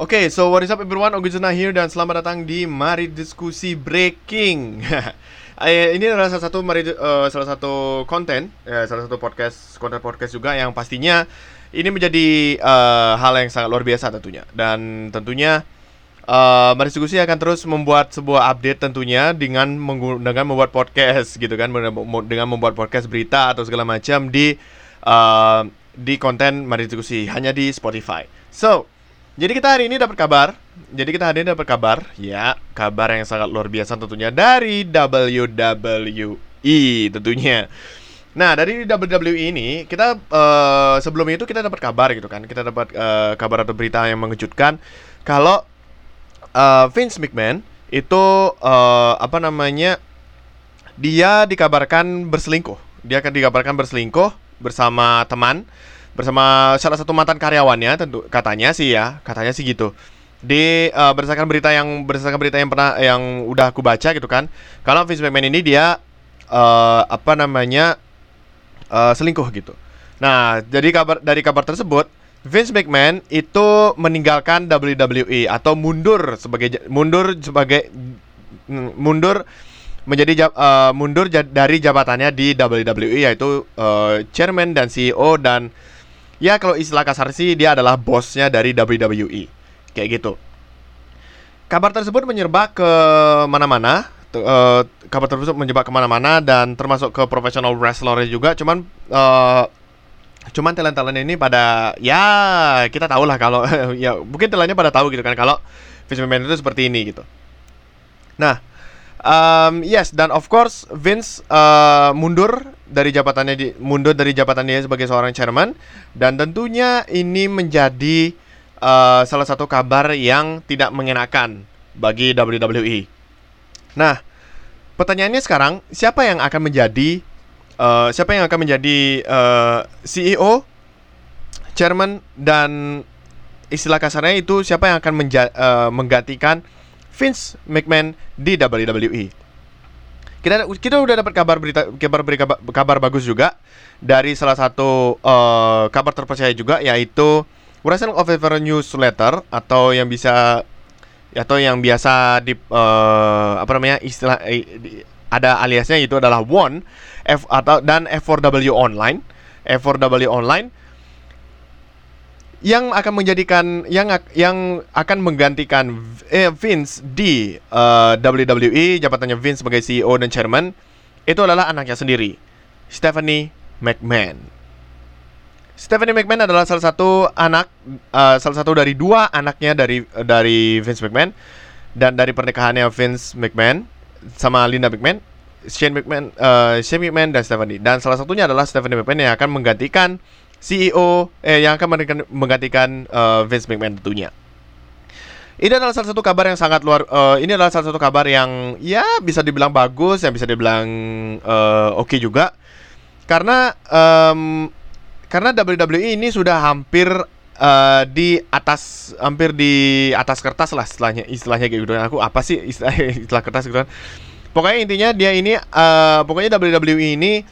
Oke, so what is up everyone? Oguzuna here dan selamat datang di Mari Diskusi Breaking. Eh, ini adalah salah satu mari eh, salah satu konten, ya, salah satu podcast konten podcast juga yang pastinya ini menjadi eh, hal yang sangat luar biasa tentunya dan tentunya eh, Mari Diskusi akan terus membuat sebuah update tentunya dengan dengan membuat podcast gitu kan dengan membuat podcast berita atau segala macam di eh, di konten Mari Diskusi hanya di Spotify. So, jadi kita hari ini dapat kabar. Jadi kita hari ini dapat kabar, ya, kabar yang sangat luar biasa tentunya dari WWE tentunya. Nah, dari WWE ini kita eh, sebelum itu kita dapat kabar gitu kan. Kita dapat eh, kabar atau berita yang mengejutkan kalau eh, Vince McMahon itu eh, apa namanya? Dia dikabarkan berselingkuh. Dia akan dikabarkan berselingkuh bersama teman bersama salah satu mantan karyawannya tentu katanya sih ya katanya sih gitu. Di eh, berdasarkan berita yang berdasarkan berita yang pernah yang udah aku baca gitu kan kalau Vince McMahon ini dia eh, apa namanya eh, selingkuh gitu. Nah jadi kabar dari kabar tersebut Vince McMahon itu meninggalkan WWE atau mundur sebagai mundur sebagai mm, mundur menjadi ja- eh, mundur dari jabatannya di WWE yaitu eh, chairman dan CEO dan ya kalau istilah kasar sih dia adalah bosnya dari WWE kayak gitu. Kabar tersebut menyebar ke mana-mana. Eh, kabar tersebut menyebar ke mana-mana dan termasuk ke profesional wrestler juga. Cuman eh, cuman talent-talent ini pada ya kita tahu lah kalau ya mungkin talentnya pada tahu gitu kan kalau Vince McMahon itu seperti ini gitu. Nah, Um, yes dan of course Vince uh, mundur dari jabatannya di mundur dari jabatannya sebagai seorang chairman dan tentunya ini menjadi uh, salah satu kabar yang tidak mengenakan bagi WWE. Nah, pertanyaannya sekarang siapa yang akan menjadi uh, siapa yang akan menjadi uh, CEO, chairman dan istilah kasarnya itu siapa yang akan uh, menggantikan Vince McMahon di WWE. Kita kita udah dapat kabar berita kabar berita kabar bagus juga dari salah satu eh, kabar terpercaya juga yaitu Wrestling Observer Newsletter atau yang bisa atau yang biasa di eh, apa namanya istilah eh, di- ada aliasnya itu adalah One F atau dan F4W Online F4W Online yang akan menjadikan yang yang akan menggantikan eh, Vince di eh, WWE jabatannya Vince sebagai CEO dan chairman itu adalah anaknya sendiri Stephanie McMahon. Stephanie McMahon adalah salah satu anak eh, salah satu dari dua anaknya dari dari Vince McMahon dan dari pernikahannya Vince McMahon sama Linda McMahon Shane McMahon, eh, Shane McMahon dan Stephanie dan salah satunya adalah Stephanie McMahon yang akan menggantikan CEO eh yang akan menggantikan, eh, Vince McMahon tentunya. Ini adalah salah satu kabar yang sangat luar. eh, ini adalah salah satu kabar yang ya bisa dibilang bagus, yang bisa dibilang eh, oke juga, karena em, karena WWE ini sudah hampir eh, di atas hampir di atas kertas lah istilahnya istilahnya kayak gitu. Aku apa sih istilah istilah kertas gitu kan? Pokoknya intinya dia ini eh, pokoknya WWE ini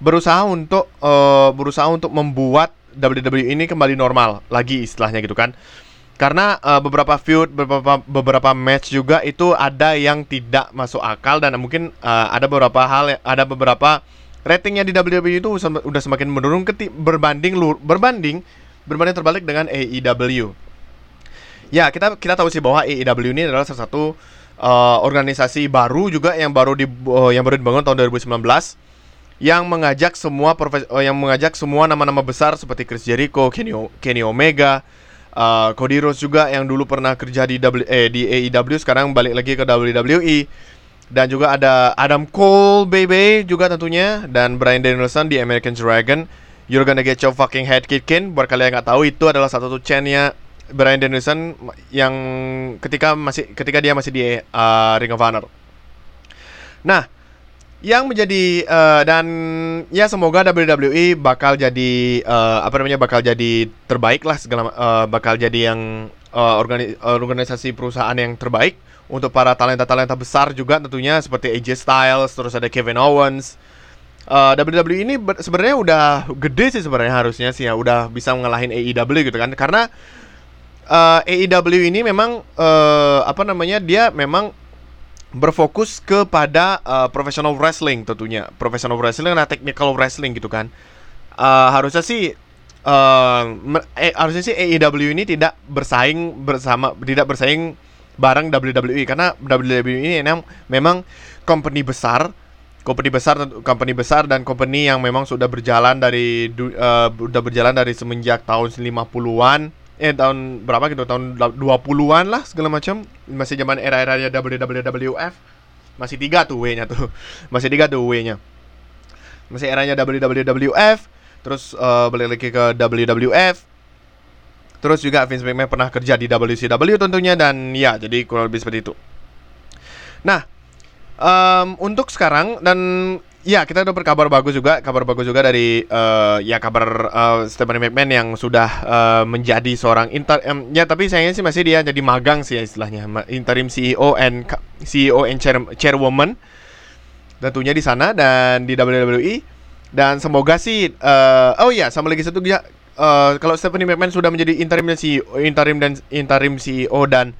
berusaha untuk eh, berusaha untuk membuat WWE ini kembali normal lagi istilahnya gitu kan. Karena eh, beberapa feud, beberapa beberapa match juga itu ada yang tidak masuk akal dan mungkin eh, ada beberapa hal ada beberapa ratingnya di WWE itu sem- udah semakin menurun keti berbanding lur berbanding berbanding terbalik dengan AEW. Ya, kita kita tahu sih bahwa AEW ini adalah salah satu eh, organisasi baru juga yang baru di eh, yang baru dibangun tahun 2019 yang mengajak semua profes eh, yang mengajak semua nama-nama besar seperti Chris Jericho, Kenny, O- Kenny Omega, eh, Cody Rhodes juga yang dulu pernah kerja di w, eh, di AEW sekarang balik lagi ke WWE dan juga ada Adam Cole baby juga tentunya dan Bryan Danielson di American Dragon. You're gonna get your fucking head kicked. Buat kalian yang nggak tahu itu adalah satu satu chainnya Bryan Danielson yang ketika masih ketika dia masih di eh, Ring of Honor. Nah, yang menjadi eh, dan ya semoga WWE bakal jadi eh, apa namanya bakal jadi terbaik lah segala eh, bakal jadi yang eh, organi- organisasi perusahaan yang terbaik untuk para talenta-talenta besar juga tentunya seperti AJ Styles terus ada Kevin Owens. Eh, WWE ini sebenarnya udah gede sih sebenarnya harusnya sih ya udah bisa ngalahin AEW gitu kan. Karena uh, AEW ini memang uh, apa namanya dia memang berfokus kepada uh, professional wrestling tentunya. Professional wrestling dan technical wrestling gitu kan. Uh, harusnya sih uh, eh, harusnya sih AEW ini tidak bersaing bersama tidak bersaing bareng WWE karena WWE ini memang memang company besar company besar company besar dan company yang memang sudah berjalan dari uh, sudah berjalan dari semenjak tahun 50-an eh tahun berapa gitu? Tahun 20-an lah segala macam. Masih zaman era-eranya WWF masih tiga tuh W-nya tuh. Masih tiga tuh W-nya. Masih eranya WWF terus uh, balik lagi ke WWF terus juga Vince McMahon pernah kerja di WCW tentunya dan ya jadi kurang lebih seperti itu. Nah um, untuk sekarang dan Ya, kita udah berkabar bagus juga, kabar bagus juga dari uh, ya kabar uh, Stephanie McMahon yang sudah uh, menjadi seorang inter um, ya tapi sayangnya sih masih dia jadi magang sih ya istilahnya, interim CEO and CEO and chair, chairwoman. Tentunya di sana dan di WWE dan semoga sih uh, oh ya sama lagi satu ya uh, kalau Stephanie McMahon sudah menjadi interim dan CEO, interim dan interim CEO dan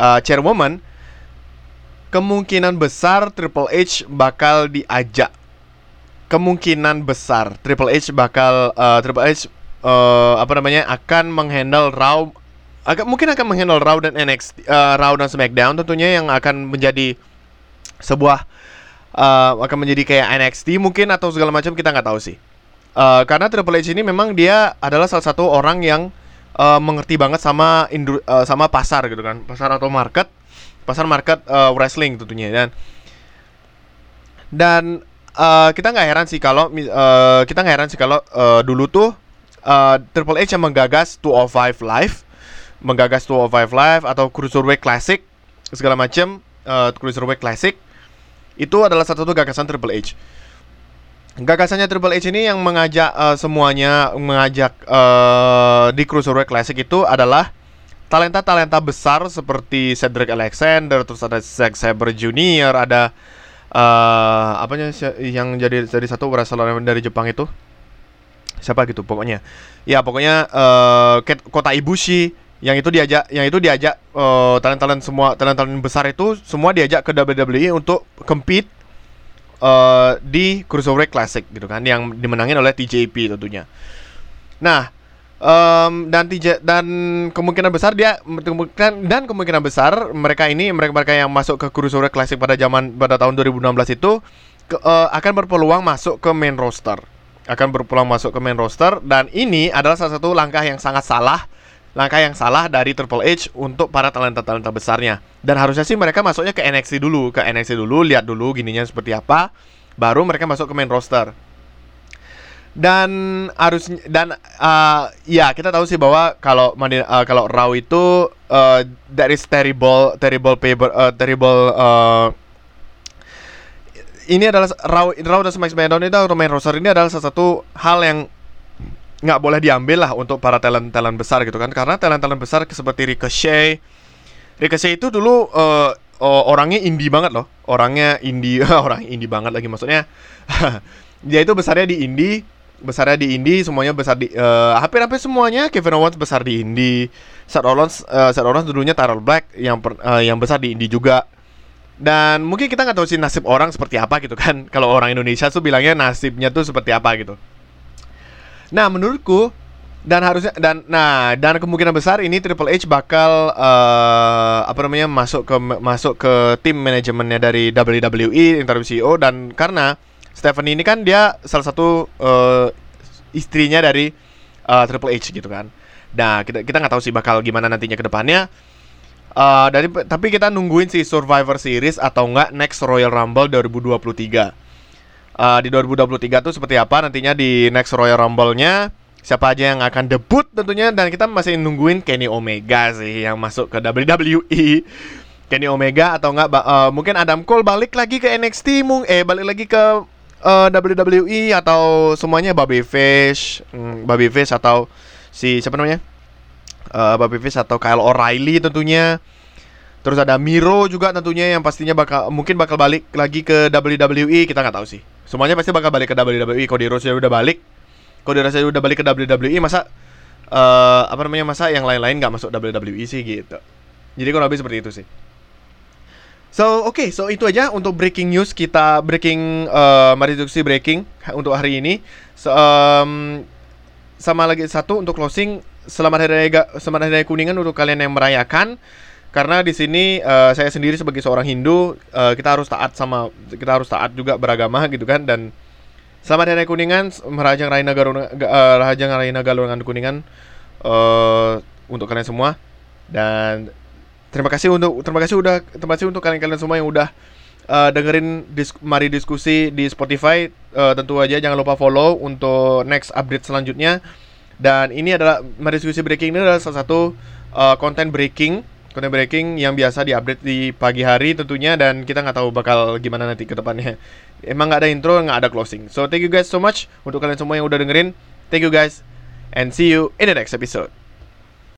uh, chairwoman kemungkinan besar Triple H bakal diajak. Kemungkinan besar Triple H bakal uh, Triple H uh, apa namanya akan menghandle Raw agak mungkin akan menghandle Raw dan NXT uh, Raw dan SmackDown tentunya yang akan menjadi sebuah uh, akan menjadi kayak NXT mungkin atau segala macam kita nggak tahu sih. Uh, karena Triple H ini memang dia adalah salah satu orang yang uh, mengerti banget sama indru, uh, sama pasar gitu kan, pasar atau market pasar market uh, wrestling tentunya dan dan uh, kita nggak heran sih kalau uh, kita nggak heran sih kalau uh, dulu tuh uh, Triple H yang menggagas 205 Live menggagas 205 Live atau Cruiserweight Classic segala macam uh, Cruiserweight Classic itu adalah satu satu gagasan Triple H. Gagasannya Triple H ini yang mengajak uh, semuanya mengajak uh, di Cruiserweight Classic itu adalah talenta-talenta besar seperti Cedric Alexander, terus ada Zack Sabre Junior, ada uh, apanya yang jadi dari satu wrestler dari Jepang itu siapa gitu pokoknya ya pokoknya uh, kota Ibushi yang itu diajak yang itu diajak uh, talent-talent semua talent-talent besar itu semua diajak ke WWE untuk compete uh, di Cruiserweight Classic gitu kan yang dimenangin oleh TJP tentunya. Nah, um, dan tija, dan kemungkinan besar dia kemungkinan dan kemungkinan besar mereka ini mereka mereka yang masuk ke Cruiserweight Classic pada zaman pada tahun 2016 itu ke, uh, akan berpeluang masuk ke main roster. Akan berpeluang masuk ke main roster dan ini adalah salah satu langkah yang sangat salah langkah yang salah dari Triple H untuk para talenta-talenta besarnya. Dan harusnya sih mereka masuknya ke NXT dulu ke NXT dulu lihat dulu gininya seperti apa baru mereka masuk ke main roster dan harus dan uh, ya kita tahu sih bahwa kalau uh, kalau Raw itu uh, that is terrible terrible paper uh, terrible uh, ini adalah Raw Raw dan SmackDown itu main roster ini adalah salah satu hal yang nggak boleh diambil lah untuk para talent talent besar gitu kan. Karena talent talent besar seperti Ricochet Ricochet itu dulu uh, orangnya indie banget loh. Orangnya indie orang indie banget lagi maksudnya. Dia itu besarnya di indie besarnya di indie semuanya besar di uh, hampir-hampir semuanya Kevin Owens besar di indie Seth Rollins uh, Seth Rollins dulunya Tyrell Black yang per, uh, yang besar di indie juga. Dan mungkin kita nggak tahu sih nasib orang seperti apa gitu kan. Kalau orang Indonesia tuh bilangnya nasibnya tuh seperti apa gitu. Nah menurutku dan harusnya dan nah dan kemungkinan besar ini Triple H bakal uh, apa namanya masuk ke masuk ke tim manajemennya dari WWE interim CEO dan karena Stephanie ini kan dia salah satu uh, istrinya dari uh, Triple H gitu kan. Nah kita kita nggak tahu sih bakal gimana nantinya ke depannya. Uh, dari tapi kita nungguin si Survivor Series atau enggak next Royal Rumble 2023. Uh, di 2023 tuh seperti apa nantinya di next Royal Rumble-nya siapa aja yang akan debut tentunya dan kita masih nungguin Kenny Omega sih yang masuk ke WWE. Kenny Omega atau enggak uh, mungkin Adam Cole balik lagi ke NXT mung eh balik lagi ke uh, eh, WWE atau semuanya Babyface, hmm, Babyface atau si siapa namanya? Uh, Babyface atau Kyle O'Reilly tentunya. Terus ada Miro juga tentunya yang pastinya bakal mungkin bakal balik lagi ke WWE, kita nggak tahu sih. Semuanya pasti bakal balik ke WWE. Cody Rhodes udah balik. Cody Rhodes udah balik ke WWE, masa uh, apa namanya masa yang lain-lain nggak masuk WWE sih gitu. Jadi kurang lebih seperti itu sih. So oke, okay, so itu aja untuk breaking news kita breaking uh, mari diskusi breaking untuk hari ini. So, um, sama lagi satu untuk closing. Selamat hari raya selamat hari raya kuningan untuk kalian yang merayakan. Karena di sini uh, saya sendiri sebagai seorang Hindu uh, kita harus taat sama kita harus taat juga beragama gitu kan. Dan selamat hari raya kuningan merajang raya negara uh, rajang raya galungan kuningan uh, untuk kalian semua. Dan terima kasih untuk terima kasih udah terima kasih untuk kalian-kalian semua yang udah uh, dengerin dis mari diskusi di Spotify uh, tentu aja jangan lupa follow untuk next update selanjutnya dan ini adalah mari diskusi breaking ini adalah salah satu uh, konten breaking konten breaking yang biasa diupdate di pagi hari tentunya dan kita nggak tahu bakal gimana nanti ke depannya. Emang nggak ada intro, nggak ada closing. So thank you guys so much untuk kalian semua yang udah dengerin. Thank you guys and see you in the next episode.